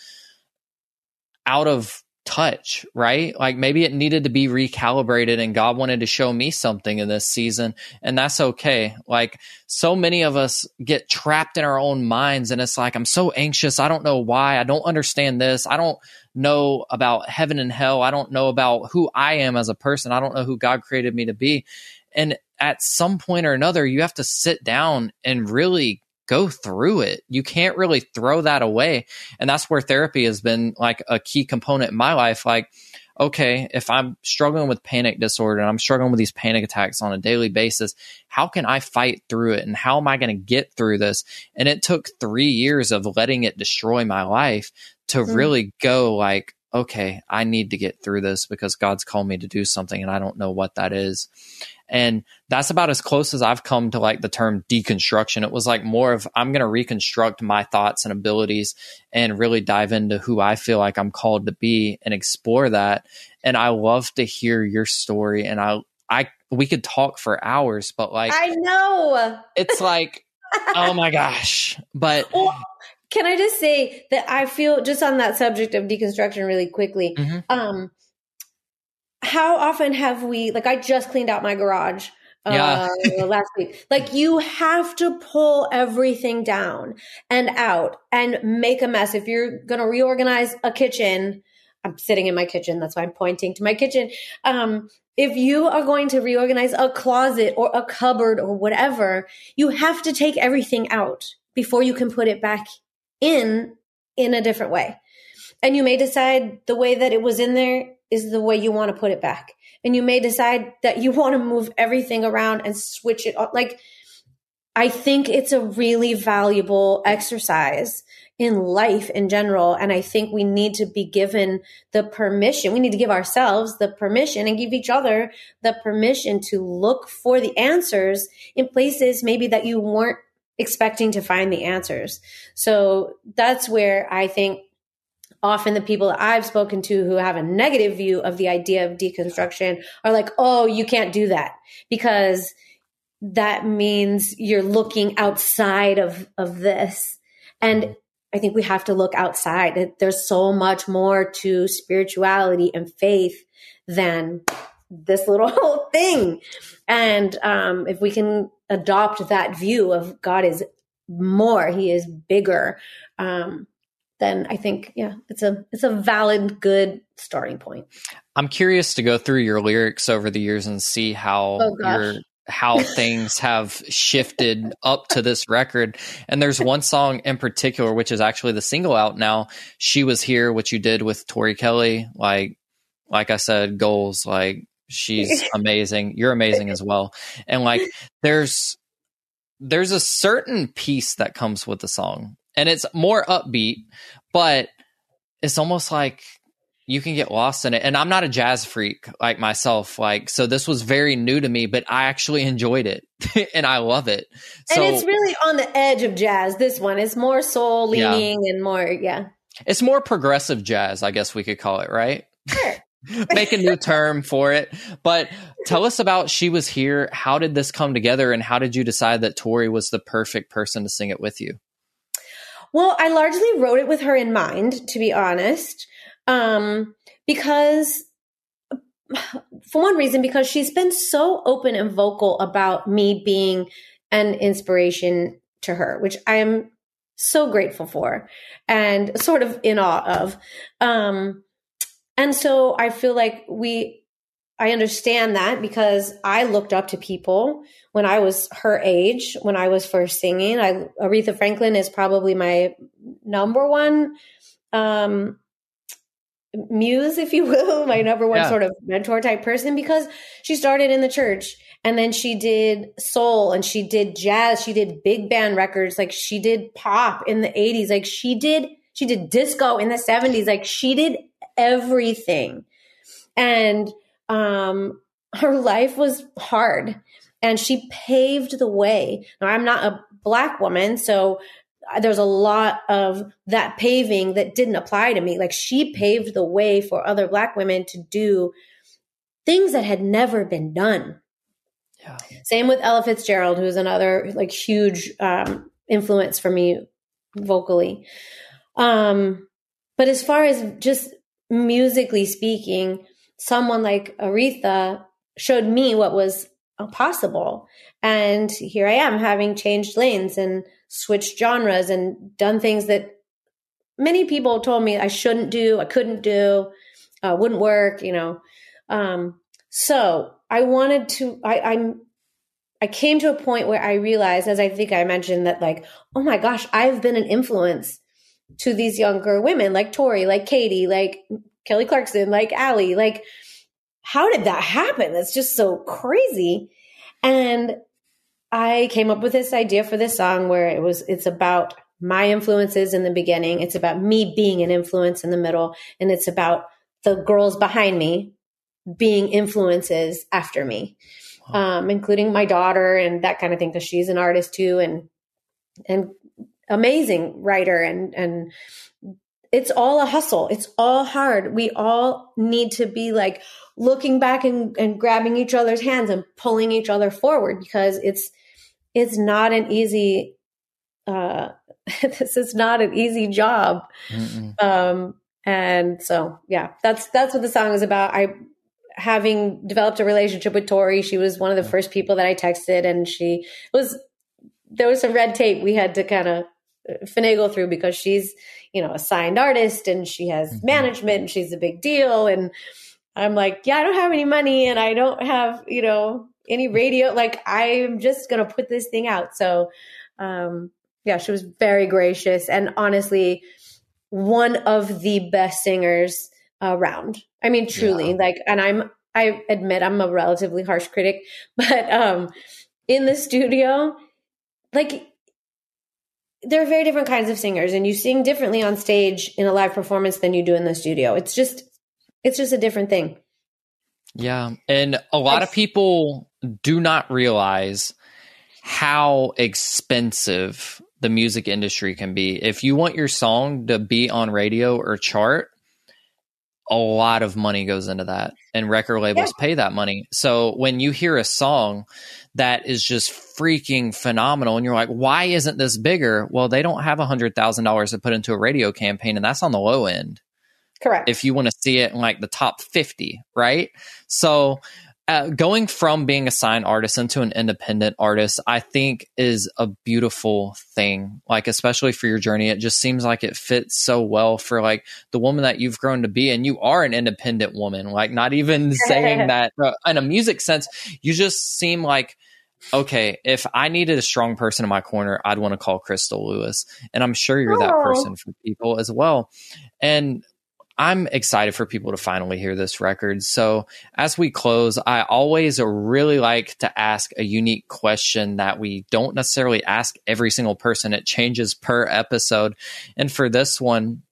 out of touch, right? Like maybe it needed to be recalibrated and God wanted to show me something in this season and that's okay. Like so many of us get trapped in our own minds and it's like I'm so anxious, I don't know why, I don't understand this. I don't know about heaven and hell. I don't know about who I am as a person. I don't know who God created me to be. And at some point or another, you have to sit down and really go through it. You can't really throw that away. And that's where therapy has been like a key component in my life. Like, okay, if I'm struggling with panic disorder and I'm struggling with these panic attacks on a daily basis, how can I fight through it? And how am I going to get through this? And it took three years of letting it destroy my life to mm. really go like, okay, I need to get through this because God's called me to do something and I don't know what that is. And that's about as close as I've come to like the term deconstruction. It was like more of I'm going to reconstruct my thoughts and abilities and really dive into who I feel like I'm called to be and explore that. And I love to hear your story. And I, I, we could talk for hours, but like, I know it's like, oh my gosh. But (laughs) well, can I just say that I feel just on that subject of deconstruction really quickly. Mm-hmm. Um, how often have we like I just cleaned out my garage yeah. uh, (laughs) last week. Like you have to pull everything down and out and make a mess. If you're going to reorganize a kitchen, I'm sitting in my kitchen. That's why I'm pointing to my kitchen. Um, if you are going to reorganize a closet or a cupboard or whatever, you have to take everything out before you can put it back in in a different way. And you may decide the way that it was in there is the way you want to put it back. And you may decide that you want to move everything around and switch it. Like, I think it's a really valuable exercise in life in general. And I think we need to be given the permission. We need to give ourselves the permission and give each other the permission to look for the answers in places maybe that you weren't expecting to find the answers. So that's where I think often the people that I've spoken to who have a negative view of the idea of deconstruction are like, oh, you can't do that because that means you're looking outside of, of this. And I think we have to look outside. There's so much more to spirituality and faith than this little (laughs) thing. And um, if we can adopt that view of God is more, He is bigger, um, then I think yeah, it's a it's a valid good starting point. I'm curious to go through your lyrics over the years and see how oh, your how things have shifted up to this record. And there's one song in particular, which is actually the single out now. She was here, what you did with Tori Kelly. Like, like I said, goals. Like she's (laughs) amazing. You're amazing as well. And like, there's there's a certain piece that comes with the song and it's more upbeat, but it's almost like you can get lost in it. And I'm not a jazz freak like myself. Like, so this was very new to me, but I actually enjoyed it (laughs) and I love it. So, and it's really on the edge of jazz. This one is more soul leaning yeah. and more, yeah. It's more progressive jazz, I guess we could call it, right? Sure. (laughs) Make a new term for it. But tell us about She Was Here. How did this come together and how did you decide that Tori was the perfect person to sing it with you? Well, I largely wrote it with her in mind, to be honest, um, because for one reason, because she's been so open and vocal about me being an inspiration to her, which I am so grateful for and sort of in awe of. Um, and so I feel like we I understand that because I looked up to people when I was her age, when I was first singing. I, Aretha Franklin is probably my number one um, muse, if you will, (laughs) my number one yeah. sort of mentor type person because she started in the church and then she did soul and she did jazz, she did big band records, like she did pop in the 80s, like she did she did disco in the 70s, like she did everything. And um, (laughs) her life was hard and she paved the way. Now, I'm not a black woman, so there's a lot of that paving that didn't apply to me. Like she paved the way for other black women to do things that had never been done. Yeah. Same with Ella Fitzgerald, who's another like huge um, influence for me vocally. Um, but as far as just musically speaking, someone like Aretha showed me what was possible. And here I am having changed lanes and switched genres and done things that many people told me I shouldn't do, I couldn't do, uh, wouldn't work, you know. Um, so I wanted to, I, I'm, I came to a point where I realized, as I think I mentioned, that like, oh my gosh, I've been an influence to these younger women like Tori, like Katie, like Kelly Clarkson, like Ally. Like, how did that happen? That's just so crazy. And I came up with this idea for this song where it was, it's about my influences in the beginning. It's about me being an influence in the middle. And it's about the girls behind me being influences after me, um, including my daughter and that kind of thing, because she's an artist too. And, and amazing writer and, and it's all a hustle. It's all hard. We all need to be like looking back and, and grabbing each other's hands and pulling each other forward because it's, it's not an easy, uh, (laughs) this is not an easy job. Um, and so, yeah, that's, that's what the song is about. I, having developed a relationship with Tori, she was one of the first people that I texted and she was, there was some red tape we had to kind of finagle through because she's, you know, a signed artist and she has mm-hmm. management and she's a big deal. And I'm like, yeah, I don't have any money and I don't have, you know, any radio. Like, I'm just going to put this thing out. So, um, yeah, she was very gracious and honestly one of the best singers around. I mean, truly, yeah. like, and I'm, I admit I'm a relatively harsh critic, (laughs) but, um, in the studio, like, there are very different kinds of singers and you sing differently on stage in a live performance than you do in the studio. It's just, it's just a different thing. Yeah. And a lot of people do not realize how expensive the music industry can be. If you want your song to be on radio or chart, a lot of money goes into that and record labels yeah. pay that money. So when you hear a song that is just freaking phenomenal and you're like, why isn't this bigger? Well, they don't have a hundred thousand dollars to put into a radio campaign and that's on the low end. Correct. If you want to see it in like the top 50, right? So uh, going from being a signed artist into an independent artist, I think is a beautiful thing. Like, especially for your journey, it just seems like it fits so well for like the woman that you've grown to be. And you are an independent woman, like, not even (laughs) saying that uh, in a music sense, you just seem like, okay, if I needed a strong person in my corner, I'd want to call Crystal Lewis. And I'm sure you're that person for people as well. And I'm excited for people to finally hear this record. So, as we close, I always really like to ask a unique question that we don't necessarily ask every single person. It changes per episode. And for this one,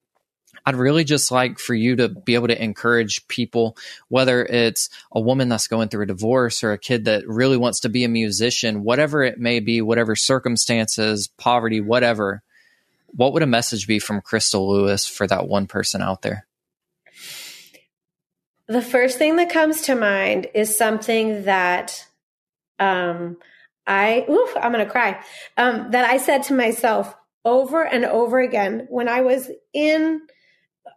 I'd really just like for you to be able to encourage people, whether it's a woman that's going through a divorce or a kid that really wants to be a musician, whatever it may be, whatever circumstances, poverty, whatever. What would a message be from Crystal Lewis for that one person out there? The first thing that comes to mind is something that um, I, oof, I'm going to cry, um, that I said to myself over and over again when I was in,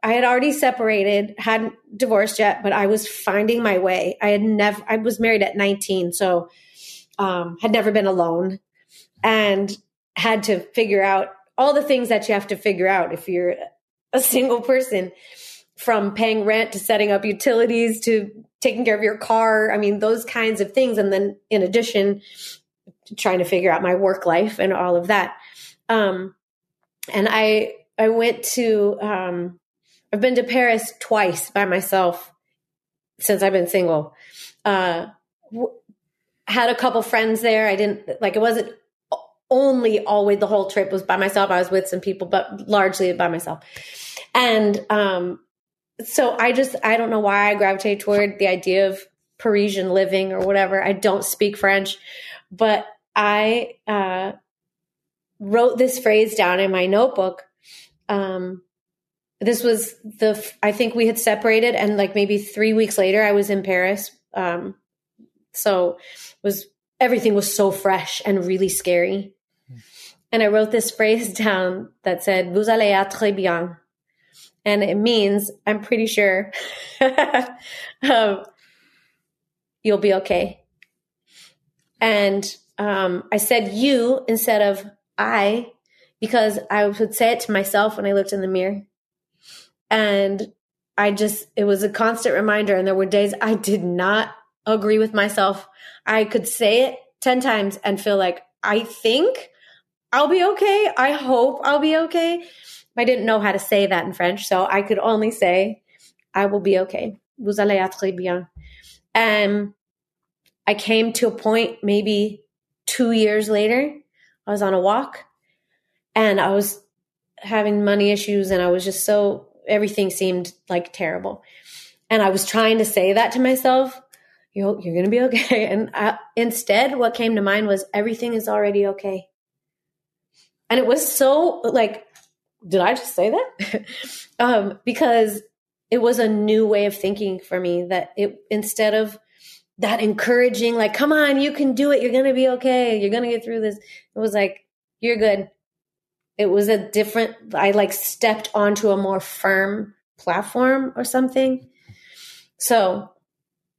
I had already separated, hadn't divorced yet, but I was finding my way. I had never, I was married at 19, so um, had never been alone and had to figure out all the things that you have to figure out if you're a single person from paying rent to setting up utilities to taking care of your car. I mean, those kinds of things. And then in addition, trying to figure out my work life and all of that. Um, and I, I went to, um, I've been to Paris twice by myself since I've been single. Uh, w- had a couple friends there. I didn't like, it wasn't only always the whole trip was by myself. I was with some people, but largely by myself. And, um, so I just I don't know why I gravitate toward the idea of Parisian living or whatever. I don't speak French, but I uh, wrote this phrase down in my notebook. Um, this was the I think we had separated, and like maybe three weeks later, I was in Paris. Um, so was everything was so fresh and really scary. And I wrote this phrase (laughs) down that said, "Vous allez être très bien." And it means I'm pretty sure (laughs) um, you'll be okay. And um, I said you instead of I because I would say it to myself when I looked in the mirror. And I just, it was a constant reminder. And there were days I did not agree with myself. I could say it 10 times and feel like, I think I'll be okay. I hope I'll be okay. I didn't know how to say that in French. So I could only say, I will be okay. Vous allez être bien. And I came to a point maybe two years later. I was on a walk and I was having money issues and I was just so everything seemed like terrible. And I was trying to say that to myself, you're, you're going to be okay. And I, instead, what came to mind was everything is already okay. And it was so like, did I just say that? (laughs) um, because it was a new way of thinking for me that it, instead of that encouraging, like, come on, you can do it. You're to be okay. You're to get through this. It was like, you're good it was a different i like stepped onto a more firm platform or something so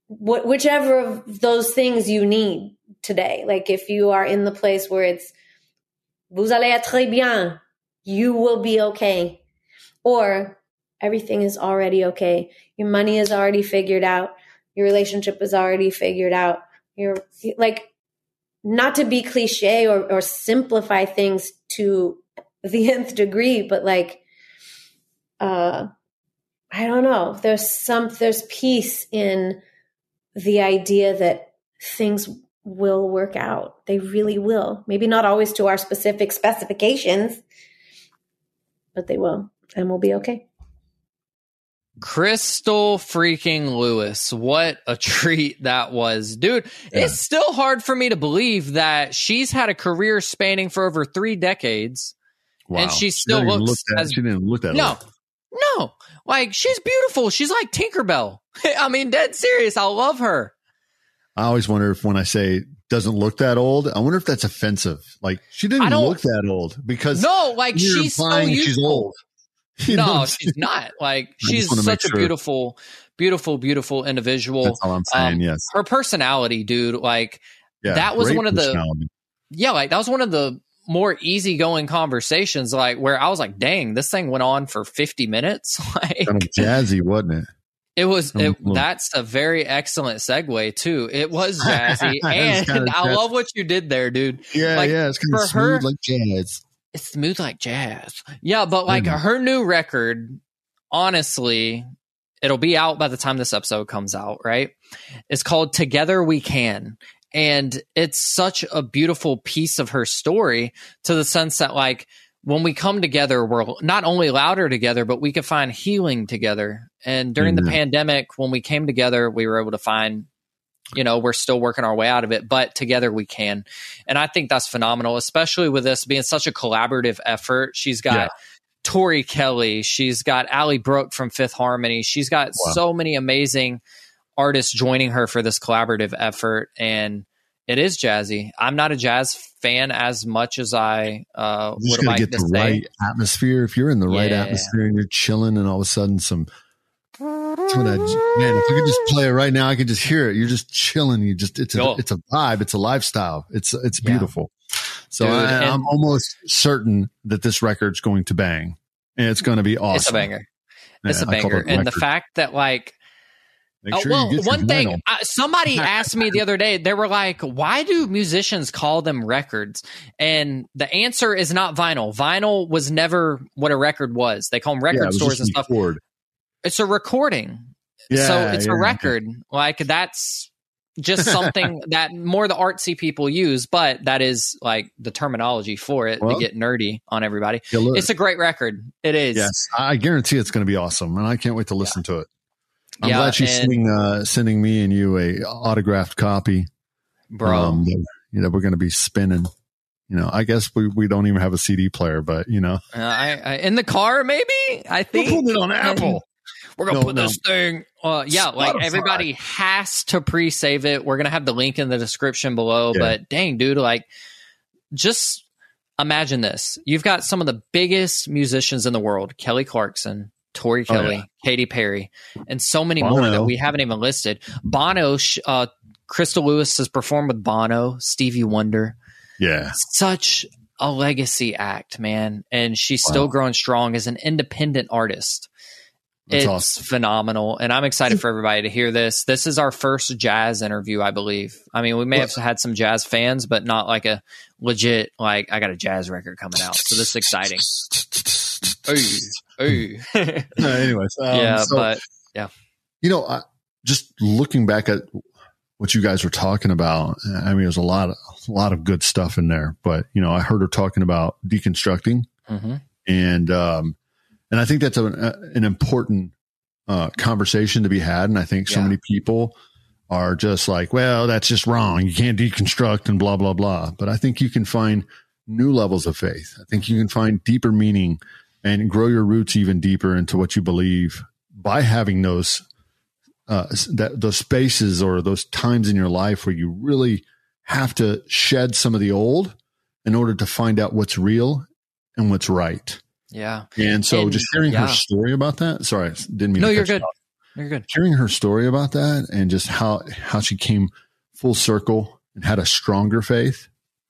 wh- whichever of those things you need today like if you are in the place where it's vous allez être bien you will be okay or everything is already okay your money is already figured out your relationship is already figured out you're like not to be cliche or, or simplify things to the (laughs) nth degree, but like, uh, I don't know. There's some, there's peace in the idea that things will work out. They really will. Maybe not always to our specific specifications, but they will, and we'll be okay. Crystal freaking Lewis. What a treat that was. Dude, yeah. it's still hard for me to believe that she's had a career spanning for over three decades Wow. And she still she looks at, as she didn't look that no, old. no. Like she's beautiful. She's like Tinkerbell. (laughs) I mean, dead serious. I love her. I always wonder if when I say doesn't look that old, I wonder if that's offensive. Like she didn't look that old because no, like she's so she's old. (laughs) You no, she's not. Like she's such a beautiful, beautiful, beautiful individual. That's all I'm saying. Um, yes, her personality, dude. Like yeah, that was one of the. Yeah, like that was one of the more easygoing conversations, like where I was like, "Dang, this thing went on for fifty minutes." (laughs) like kind of jazzy, wasn't it? It was. It, that's a very excellent segue too. It was (laughs) jazzy, and I love what you did there, dude. Yeah, like, yeah, it's kind of smooth her, like jazz. It's smooth like jazz. Yeah, but like mm. her new record, honestly, it'll be out by the time this episode comes out. Right? It's called "Together We Can," And it's such a beautiful piece of her story to the sense that, like, when we come together, we're not only louder together, but we can find healing together. And during mm-hmm. the pandemic, when we came together, we were able to find, you know, we're still working our way out of it, but together we can. And I think that's phenomenal, especially with this being such a collaborative effort. She's got yeah. Tori Kelly, she's got Ally Brooke from Fifth Harmony, she's got wow. so many amazing artists joining her for this collaborative effort and it is jazzy. I'm not a jazz fan as much as I uh, you would like get to the say. right atmosphere. If you're in the right yeah. atmosphere and you're chilling, and all of a sudden some, some that, man, if you could just play it right now, I could just hear it. You're just chilling. You just it's a cool. it's a vibe. It's a lifestyle. It's it's beautiful. Yeah. So Dude, I, am almost certain that this record's going to bang, and it's going to be awesome. It's a banger. It's a banger, and the fact that like uh, sure well, one thing uh, somebody (laughs) asked me the other day, they were like, "Why do musicians call them records?" And the answer is not vinyl. Vinyl was never what a record was. They call them record yeah, stores and stuff. Record. It's a recording, yeah, so it's yeah, a record. Like that's just something (laughs) that more the artsy people use, but that is like the terminology for it well, to get nerdy on everybody. It's a great record. It is. Yes, I guarantee it's going to be awesome, and I can't wait to listen to it. I'm yeah, glad she's sending uh, sending me and you a autographed copy, bro. Um, that, you know, we're going to be spinning. You know, I guess we, we don't even have a CD player, but you know, uh, I, I, in the car maybe. I think we're putting it on (laughs) Apple. We're gonna no, put no. this thing. Uh, yeah, Spotify. like everybody has to pre-save it. We're gonna have the link in the description below. Yeah. But dang, dude, like, just imagine this: you've got some of the biggest musicians in the world: Kelly Clarkson, Tori Kelly, oh, yeah. Katy Perry, and so many Bono. more that we haven't even listed. Bono, uh, Crystal Lewis has performed with Bono, Stevie Wonder. Yeah. Such a legacy act, man. And she's wow. still growing strong as an independent artist. That's it's awesome. phenomenal. And I'm excited for everybody to hear this. This is our first jazz interview, I believe. I mean, we may have had some jazz fans, but not like a legit, like, I got a jazz record coming out. So this is exciting. (laughs) (laughs) ooh, ooh. anyways. Um, yeah, so, but yeah. You know, I, just looking back at what you guys were talking about, I mean, there's a lot of, a lot of good stuff in there, but you know, I heard her talking about deconstructing mm-hmm. and, um, and I think that's a, an important uh, conversation to be had. And I think so yeah. many people are just like, well, that's just wrong. You can't deconstruct and blah, blah, blah. But I think you can find new levels of faith. I think you can find deeper meaning and grow your roots even deeper into what you believe by having those uh, that those spaces or those times in your life where you really have to shed some of the old in order to find out what's real and what's right. Yeah. And so and, just hearing yeah. her story about that. Sorry, didn't mean No, you're good. You're good. Hearing her story about that and just how how she came full circle and had a stronger faith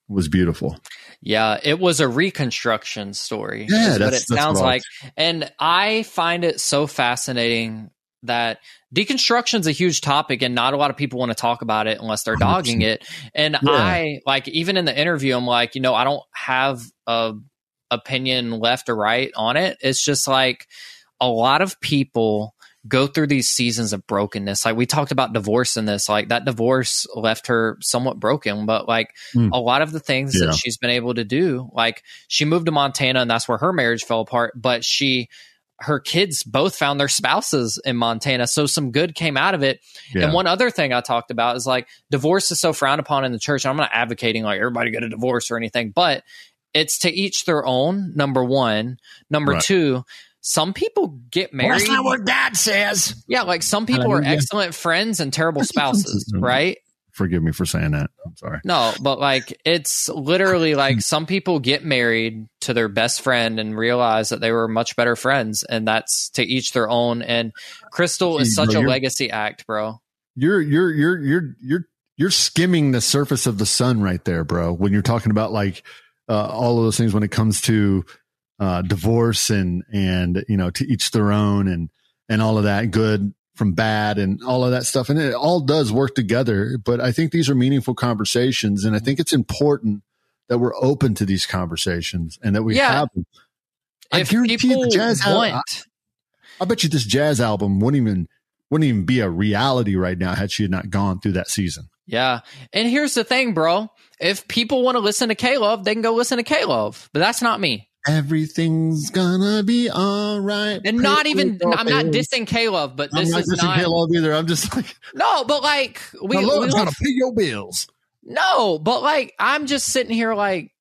was beautiful. Yeah, it was a reconstruction story. Yeah, that's what it sounds like. And I find it so fascinating that deconstruction is a huge topic and not a lot of people want to talk about it unless they're dogging it. And yeah. I like even in the interview, I'm like, you know, I don't have a opinion left or right on it. It's just like a lot of people go through these seasons of brokenness. Like we talked about divorce in this, like that divorce left her somewhat broken, but like mm. a lot of the things yeah. that she's been able to do, like she moved to Montana and that's where her marriage fell apart, but she her kids both found their spouses in Montana. So some good came out of it. Yeah. And one other thing I talked about is like divorce is so frowned upon in the church. I'm not advocating like everybody get a divorce or anything, but it's to each their own. Number one, number right. two. Some people get married. Well, that's not what Dad says. Yeah, like some people are excellent friends and terrible (laughs) spouses, right? Forgive me for saying that. I'm sorry. No, but like it's literally (laughs) like some people get married to their best friend and realize that they were much better friends, and that's to each their own. And Crystal is such bro, a legacy act, bro. You're you're you're you're you're you're skimming the surface of the sun right there, bro. When you're talking about like uh, all of those things when it comes to uh, divorce and and you know to each their own and and all of that good from bad and all of that stuff and it all does work together but i think these are meaningful conversations and i think it's important that we're open to these conversations and that we yeah. have them. I if guarantee the jazz want. I, I bet you this jazz album wouldn't even wouldn't even be a reality right now had she not gone through that season. Yeah. And here's the thing, bro. If people want to listen to K-Love, they can go listen to K-Love. But that's not me. Everything's gonna be all right. And not even, I'm not dissing K-Love, but this I'm not is not. K-Love either. I'm just like. No, but like. We, we trying to pay your bills. No, but like, I'm just sitting here like,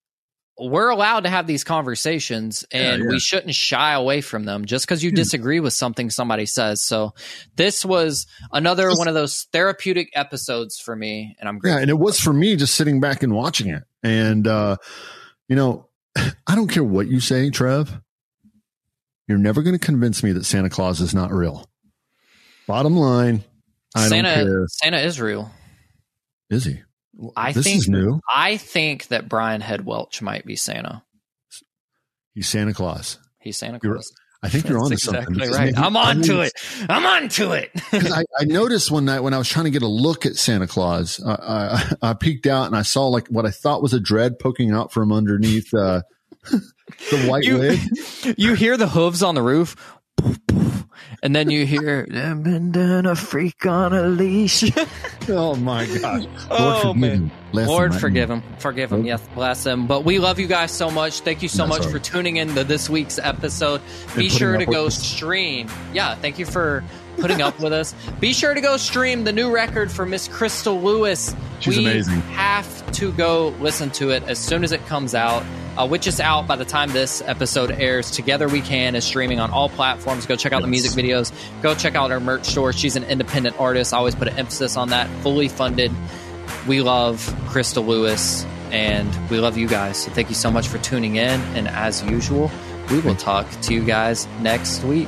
we're allowed to have these conversations and yeah, yeah. we shouldn't shy away from them just because you hmm. disagree with something somebody says. So this was another one of those therapeutic episodes for me. And I'm. Yeah. And it was for me just sitting back and watching it. And, uh, you know, I don't care what you say, Trev. You're never going to convince me that Santa Claus is not real. Bottom line, I Santa, don't care. Santa is real. Is he? I this think is new. I think that Brian Head Welch might be Santa. He's Santa Claus. He's Santa Claus. I think you're on to something. Exactly right. I'm on to it. I'm on to it. (laughs) I, I, noticed one night when I was trying to get a look at Santa Claus, I, I, I, peeked out and I saw like what I thought was a dread poking out from underneath uh, (laughs) the white you, wig. (laughs) You hear the hooves on the roof and then you hear been done a freak on a leash. (laughs) oh my god! Oh, Lord oh man, Lord him, forgive him, forgive him. Yes, bless him. But we love you guys so much. Thank you so That's much right. for tuning in to this week's episode. Be sure to go stream. Yeah, thank you for putting up with us. Be sure to go stream the new record for Miss Crystal Lewis. She's we amazing. have to go listen to it as soon as it comes out uh, which is out by the time this episode airs. Together We Can is streaming on all platforms. Go check out yes. the music videos. Go check out our merch store. She's an independent artist. I always put an emphasis on that. Fully funded. We love Crystal Lewis and we love you guys. So thank you so much for tuning in. And as usual, we will talk to you guys next week.